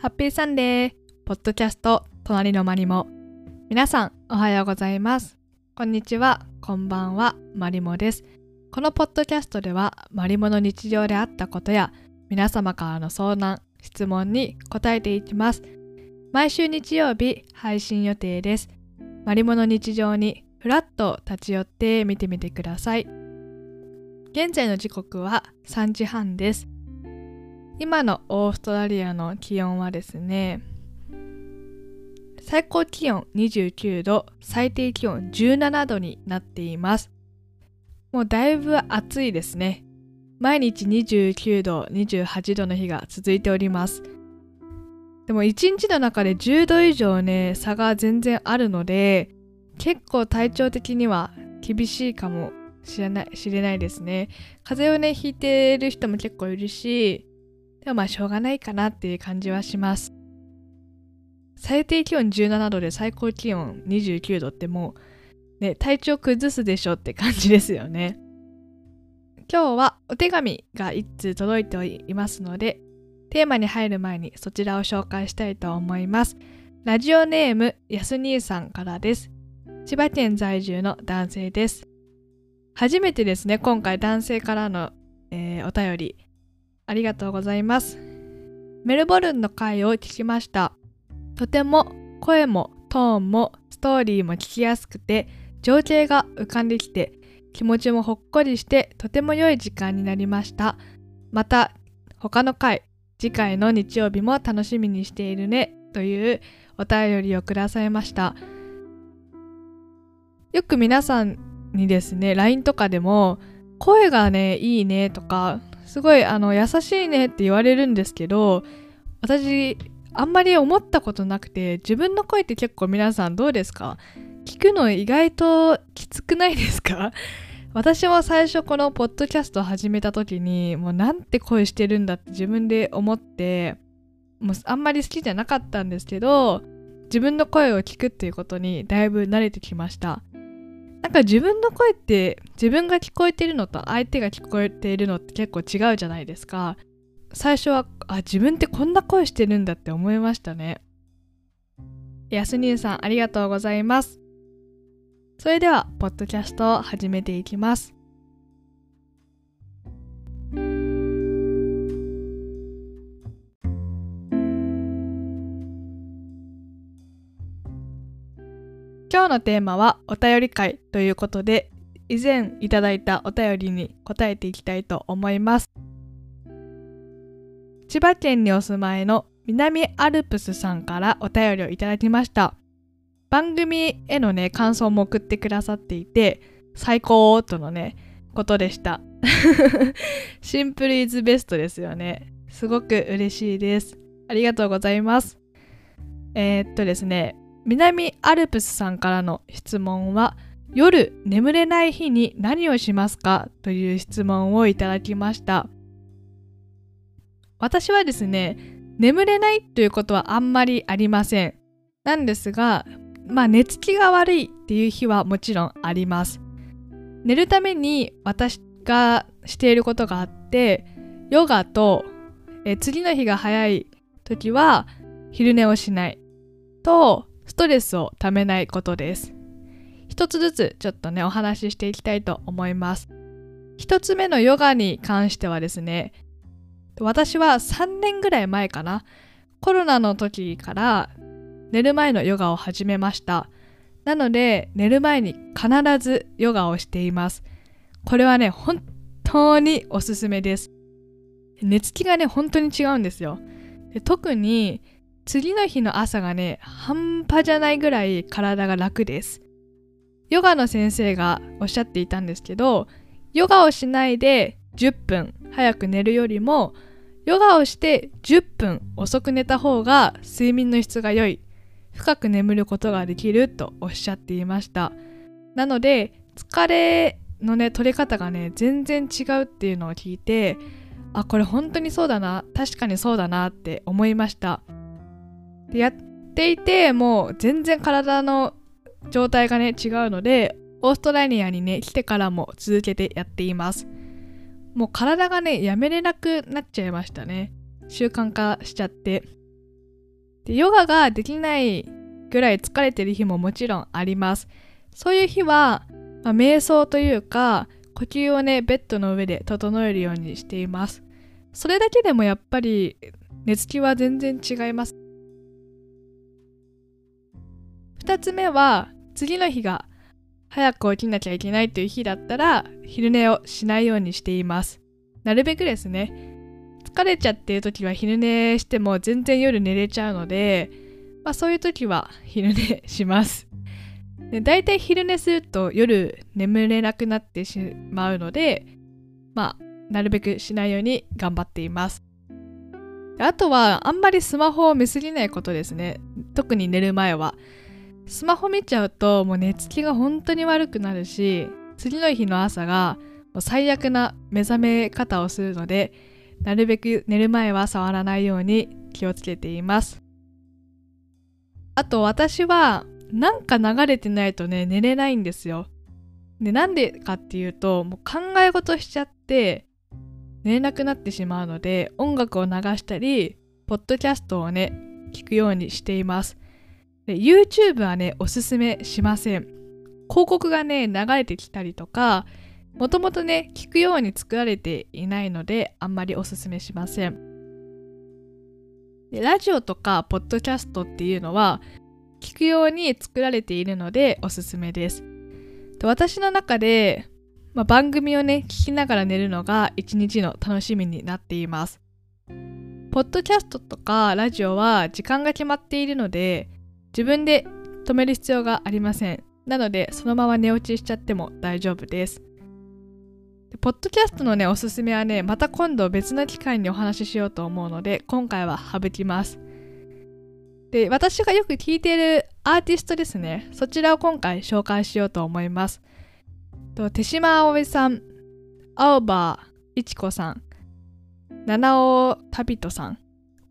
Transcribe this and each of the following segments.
ハッピーサンデーポッドキャスト隣の間にも皆さんおはようございます。こんにちはこんばんはマリモです。このポッドキャストではマリモの日常であったことや皆様からの相談質問に答えていきます。毎週日曜日配信予定です。マリモの日常にふらっと立ち寄って見てみてください。現在の時刻は3時半です。今のオーストラリアの気温はですね最高気温29度最低気温17度になっています。もうだいぶ暑いですね。毎日29度28度の日が続いております。でも1日の中で10度以上ね差が全然あるので結構体調的には厳しいかもしれない知れないですね。風邪をねひいてる人も結構いるしでもまあしょうがないかなっていう感じはします。最低気温17度で最高気温29度ってもうね体調崩すでしょって感じですよね。今日はお手紙が1通届いていますのでテーマに入る前にそちらを紹介したいと思います。ラジオネームやす兄さんからです。千葉県在住の男性です。初めてですね今回男性からの、えー、お便り。ありがとうございます。メルボルンの回を聞きました。とても声もトーンもストーリーも聞きやすくて情景が浮かんできて気持ちもほっこりしてとても良い時間になりました。また他の回次回の日曜日も楽しみにしているねというお便りをくださいました。よく皆さんにですね LINE とかでも声がねいいねとかすごいあの優しいねって言われるんですけど私あんまり思ったことなくて自分の声って結構皆さんどうですか？聞くの意外ときつくないですか？私も最初このポッドキャスト始めた時にもうなんて声してるんだって自分で思ってもうあんまり好きじゃなかったんですけど自分の声を聞くっていうことにだいぶ慣れてきました。なんか自分の声って自分が聞こえてるのと相手が聞こえているのって結構違うじゃないですか。最初はあ自分ってこんな声してるんだって思いましたね。やすにさんありがとうございます。それでは、ポッドキャストを始めていきます。今日のテーマはお便り会ということで、以前いただいたお便りに答えていきたいと思います。千葉県にお住まいの南アルプスさんからお便りをいただきました。番組へのね感想も送ってくださっていて最高とのねことでした シンプルイズベストですよねすごく嬉しいですありがとうございますえー、っとですね南アルプスさんからの質問は夜眠れない日に何をしますか？という質問をいただきました。私はですね眠れないということはあんまりありません。なんですがまあ寝つきが悪いっていう日はもちろんあります。寝るために私がしていることがあってヨガとえ次の日が早い時は昼寝をしないとトレスをためないことです。一つずつちょっとねお話ししていきたいと思います。一つ目のヨガに関してはですね私は3年ぐらい前かなコロナの時から寝る前のヨガを始めましたなので寝る前に必ずヨガをしていますこれはね本当におすすめです寝つきがね本当に違うんですよ特に次の日の朝がね半端じゃないぐらい体が楽です。ヨガの先生がおっしゃっていたんですけどヨガをしないで10分早く寝るよりもヨガをして10分遅く寝た方が睡眠の質が良い深く眠ることができるとおっしゃっていました。なので疲れのね取り方がね全然違うっていうのを聞いてあこれ本当にそうだな確かにそうだなって思いました。でやっていてもう全然体の状態がね違うのでオーストラリアにね来てからも続けてやっていますもう体がねやめれなくなっちゃいましたね習慣化しちゃってでヨガができないぐらい疲れてる日ももちろんあります。そういう日は、まあ、瞑想というか呼吸をねベッドの上で整えるようにしています。それだけでもやっぱり寝つきは全然違います。2つ目は次の日が早く起きなきゃいけないという日だったら昼寝をしないようにしています。なるべくですね。疲れちゃっている時は昼寝しても全然夜寝れちゃうので、まあ、そういう時は昼寝します。で大体昼寝すると夜眠れなくなってしまうので、まあ、なるべくしないように頑張っています。あとはあんまりスマホを見すぎないことですね。特に寝る前は。スマホ見ちゃうともう寝つきが本当に悪くなるし次の日の朝がもう最悪な目覚め方をするのでなるべく寝る前は触らないように気をつけています。あと私はなんか流れてないとね寝れないんですよ。でなんでかっていうともう考え事しちゃって寝れなくなってしまうので音楽を流したりポッドキャストをね聞くようにしています。で YouTube はねおすすめしません。広告がね流れてきたりとかもともとね聞くように作られていないのであんまりおすすめしません。でラジオとかポッドキャストっていうのは聞くように作られているのでおすすめです。で私の中でまあ、番組をね、聞きながら寝るのが一日の楽しみになっています。ポッドキャストとかラジオは時間が決まっているので、自分で止める必要がありません。なので、そのまま寝落ちしちゃっても大丈夫です。でポッドキャストのね、おすすめはね、また今度別の機会にお話ししようと思うので、今回は省きます。で、私がよく聞いているアーティストですね、そちらを今回紹介しようと思います。と手島葵さん、青葉一子さん、七尾旅人さん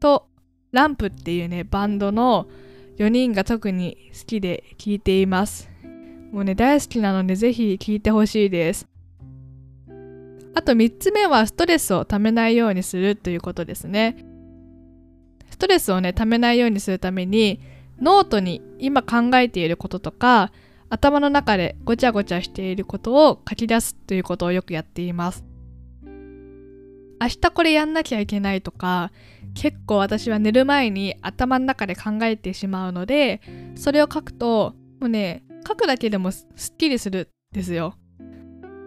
とランプっていうね、バンドの4人が特に好きで聴いています。もうね、大好きなのでぜひ聴いてほしいです。あと3つ目はストレスをためないようにするということですね。ストレスをね、ためないようにするために、ノートに今考えていることとか、頭の中でごちゃごちゃしていることを書き出すということをよくやっています。明日これやんなきゃいけないとか結構私は寝る前に頭の中で考えてしまうのでそれを書くともうね書くだけでもすっきりするんですよ。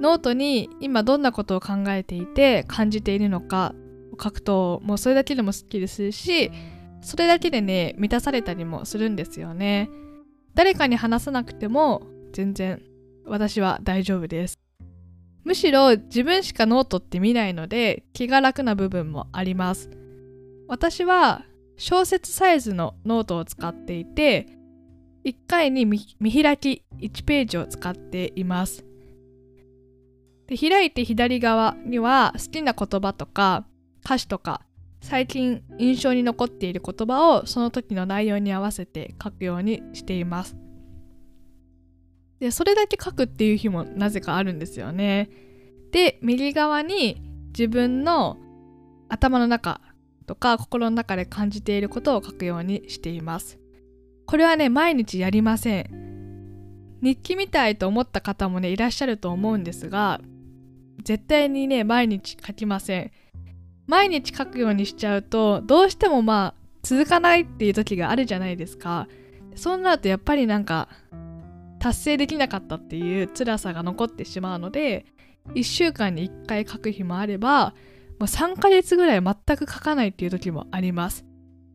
ノートに今どんなことを考えていて感じているのかを書くともうそれだけでもすっきりするしそれだけでね満たされたりもするんですよね。誰かに話さなくても全然私は大丈夫です。むしろ自分しかノートって見ないので気が楽な部分もあります。私は小説サイズのノートを使っていて1回に見開き1ページを使っています。で開いて左側には好きな言葉とか歌詞とか最近印象に残っている言葉をその時の内容に合わせて書くようにしています。でそれだけ書くっていう日もなぜかあるんですよね。で右側に自分の頭の中とか心の中で感じていることを書くようにしています。これはね毎日やりません。日記みたいと思った方もねいらっしゃると思うんですが絶対にね毎日書きません。毎日書くようにしちゃうとどうしてもまあ続かないっていう時があるじゃないですかそうなるとやっぱりなんか達成できなかったっていう辛さが残ってしまうので1週間に1回書く日もあればもう3ヶ月ぐらい全く書かないっていう時もあります。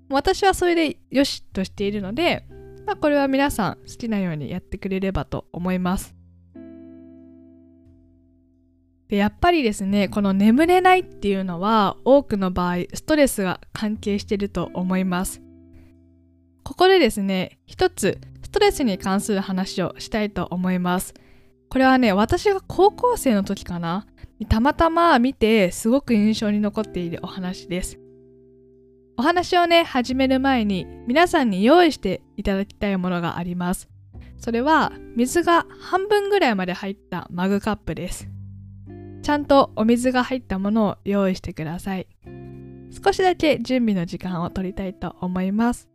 私はそれでよしとしているので、まあ、これは皆さん好きなようにやってくれればと思います。でやっぱりですねこの眠れないっていうのは多くの場合ストレスが関係していると思います。ここでですね一つストレスに関する話をしたいと思います。これはね私が高校生の時かな。たまたま見てすごく印象に残っているお話ですお話をね始める前に皆さんに用意していただきたいものがありますそれは水が半分ぐらいまで入ったマグカップですちゃんとお水が入ったものを用意してください。少しだけ準備の時間を取りたいと思います。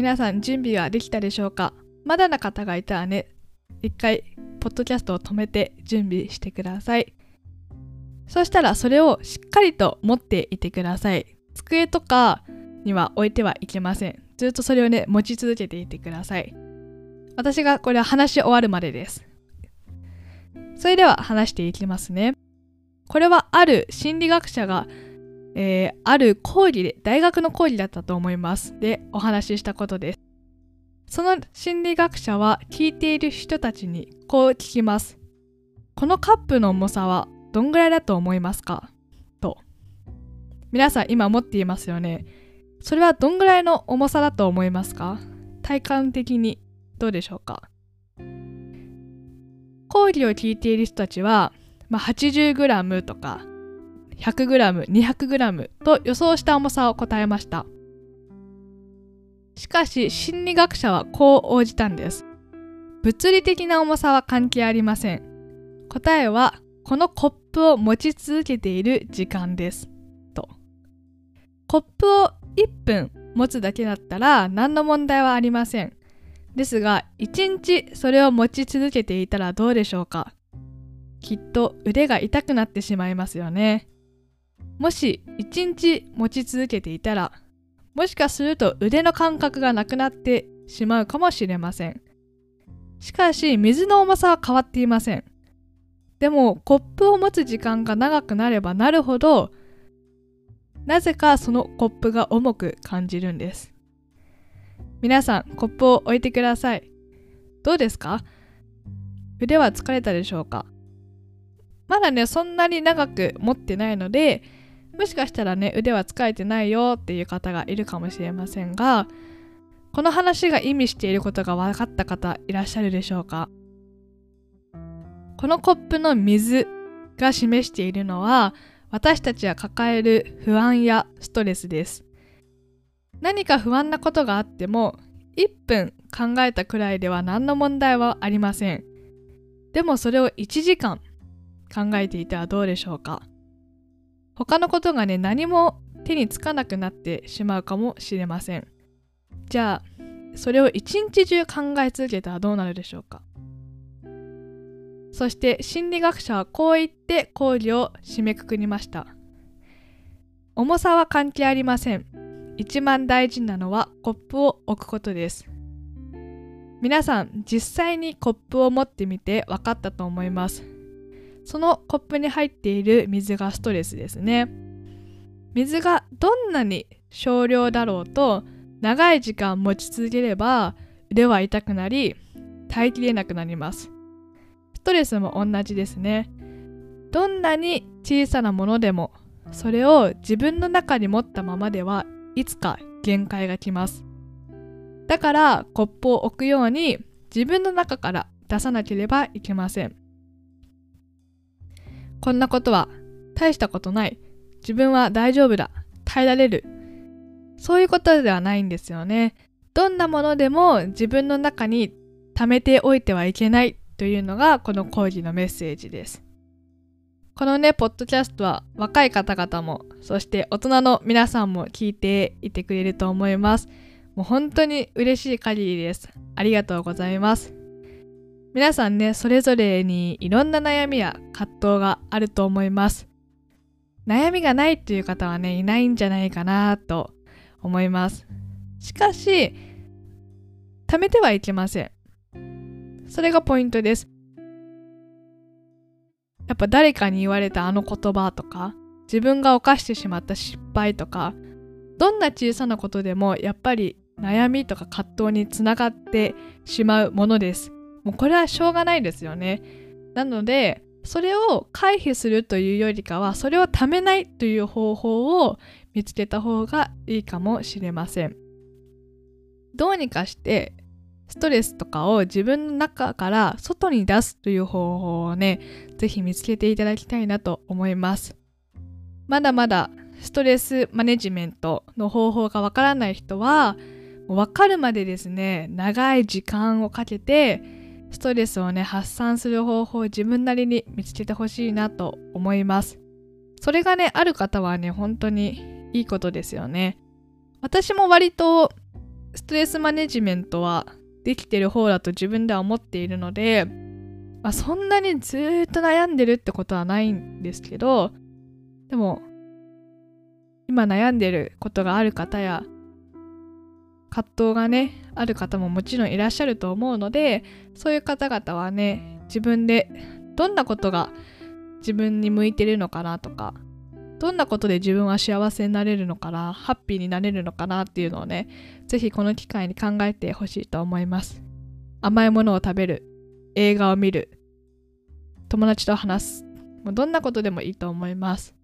皆さん準備はできたでしょうか？まだな方がいたらね、一回、ポッドキャストを止めて準備してください。そしたらそれをしっかりと持っていてください。机とかには置いてはいけません。ずっとそれをね、持ち続けていてください。私がこれは話し終わるまでです。それでは話していきますね。これはある心理学者が、えー、ある講義で、大学の講義だったと思います。で、お話ししたことです。その心理学者は聞いている人たちにこう聞きます。このカップの重さはどんぐらいだと思いますか？と。皆さん今持っていますよね。それはどんぐらいの重さだと思いますか？体感的にどうでしょうか？講義を聞いている人たちは、まあ、80g とか 100g、200g と予想した重さを答えました。しかし心理学者はこう応じたんです。物理的な重さは関係ありません。答えはこのコップを持ち続けている時間です。と。コップを1分持つだけだったら何の問題はありません。ですが、1日それを持ち続けていたらどうでしょうかきっと腕が痛くなってしまいますよね。もし1日持ち続けていたら、もしかすると腕の感覚がなくなってしまうかもしれません。しかし、水の重さは変わっていません。でも、コップを持つ時間が長くなればなるほど、なぜかそのコップが重く感じるんです。皆さん、コップを置いてください。どうですか？腕は疲れたでしょうか？まだね、そんなに長く持ってないので、もしかしたらね、腕は疲れてないよっていう方がいるかもしれませんが、この話が意味していることが分かった方いらっしゃるでしょうか？このコップの水が示しているのは、私たちは抱える不安やストレスです。何か不安なことがあっても1分考えたくらいでは何の問題はありません。でもそれを1時間考えていてはどうでしょうか？他のことがね何も手につかなくなってしまうかもしれません。じゃあそれを一日中考え続けたらどうなるでしょうか？そして心理学者はこう言って講義を締めくくりました。重さは関係ありません。一番大事なのはコップを置くことです。皆さん実際にコップを持ってみて分かったと思います。そのコップに入っている水がストレスですね。水がどんなに少量だろうと長い時間持ち続ければ腕は痛くなり耐えきれなくなります。ストレスも同じですね。どんなに小さなものでもそれを自分の中に持ったままではいつか限界が来ます。だからコップを置くように自分の中から出さなければいけません。こんなことは大したことない。自分は大丈夫だ。耐えられる。そういうことではないんですよね。どんなものでも自分の中に溜めておいてはいけないというのがこの講義のメッセージです。このね、ポッドキャストは若い方々も、そして大人の皆さんも聞いていてくれると思います。もう本当に嬉しい限りです。ありがとうございます。皆さんね、それぞれにいろんな悩みや葛藤があると思います。悩みがないっていう方はね、いないんじゃないかなと思います。しかし、貯めてはいけません。それがポイントです。やっぱ誰かに言われたあの言葉とか、自分が犯してしまった失敗とか、どんな小さなことでもやっぱり悩みとか葛藤につながってしまうものです。もうこれはしょうがないですよね。なので、それを回避するというよりかは、それをためないという方法を見つけた方がいいかもしれません。どうにかしてストレスとかを自分の中から外に出すという方法をね、ぜひ見つけていただきたいなと思います。まだまだストレスマネジメントの方法がわからない人は、わかるまでですね、長い時間をかけて、ストレスをね、発散する方法を自分なりに見つけてほしいなと思います。それがね、ある方はね、本当にいいことですよね。私も割とストレスマネジメントはできてる方だと自分では思っているので、まあ、そんなにずっと悩んでるってことはないんですけどでも今悩んでることがある方や葛藤がねある方ももちろんいらっしゃると思うのでそういう方々はね自分でどんなことが自分に向いてるのかなとかどんなことで自分は幸せになれるのかなハッピーになれるのかなっていうのをね是非この機会に考えてほしいと思います。甘いものを食べる映画を見る友達と話すもうどんなことでもいいと思います。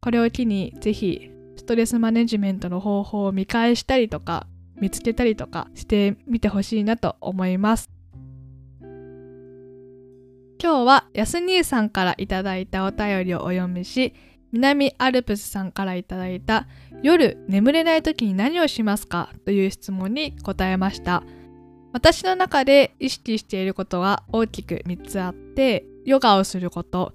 これを機に是非ストレスマネジメントの方法を見返したりとか見つけたりとかしてみてほしいなと思います。今日はやす兄さんからいただいたお便りをお読みし南アルプスさんからいただいた夜眠れない時に何をしますかという質問に答えました。私の中で意識していることは大きく3つあってヨガをすること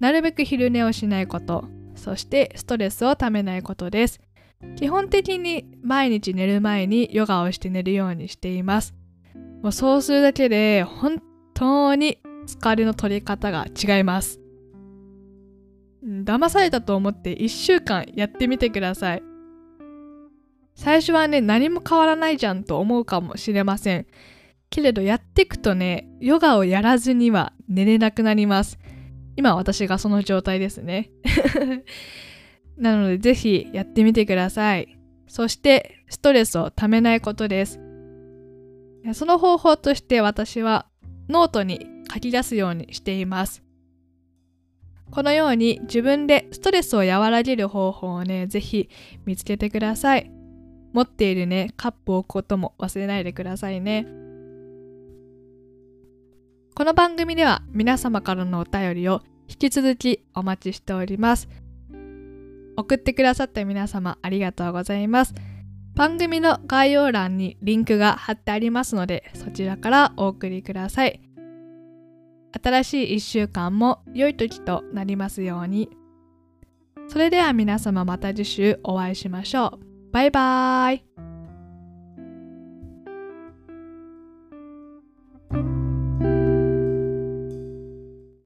なるべく昼寝をしないことそしてストレスをためないことです。基本的に毎日寝る前にヨガをして寝るようにしていますもうそうするだけで本当に疲れの取り方が違います騙されたと思って1週間やってみてください。最初はね、何も変わらないじゃんと思うかもしれません。けれどやっていくとね、ヨガをやらずには寝れなくなります。今私がその状態ですね。なのでぜひやってみてください。そしてストレスをためないことです。その方法として私はノートに書き出すようにしています。このように自分でストレスを和らげる方法をね、ぜひ見つけてください。持っているね、カップを置くことも忘れないでくださいね。この番組では皆様からのお便りを引き続きお待ちしております。送ってくださった皆様ありがとうございます。番組の概要欄にリンクが貼ってありますのでそちらからお送りください。新しい1週間も良い時となりますように。それでは皆様また次週お会いしましょう。バイバーイ。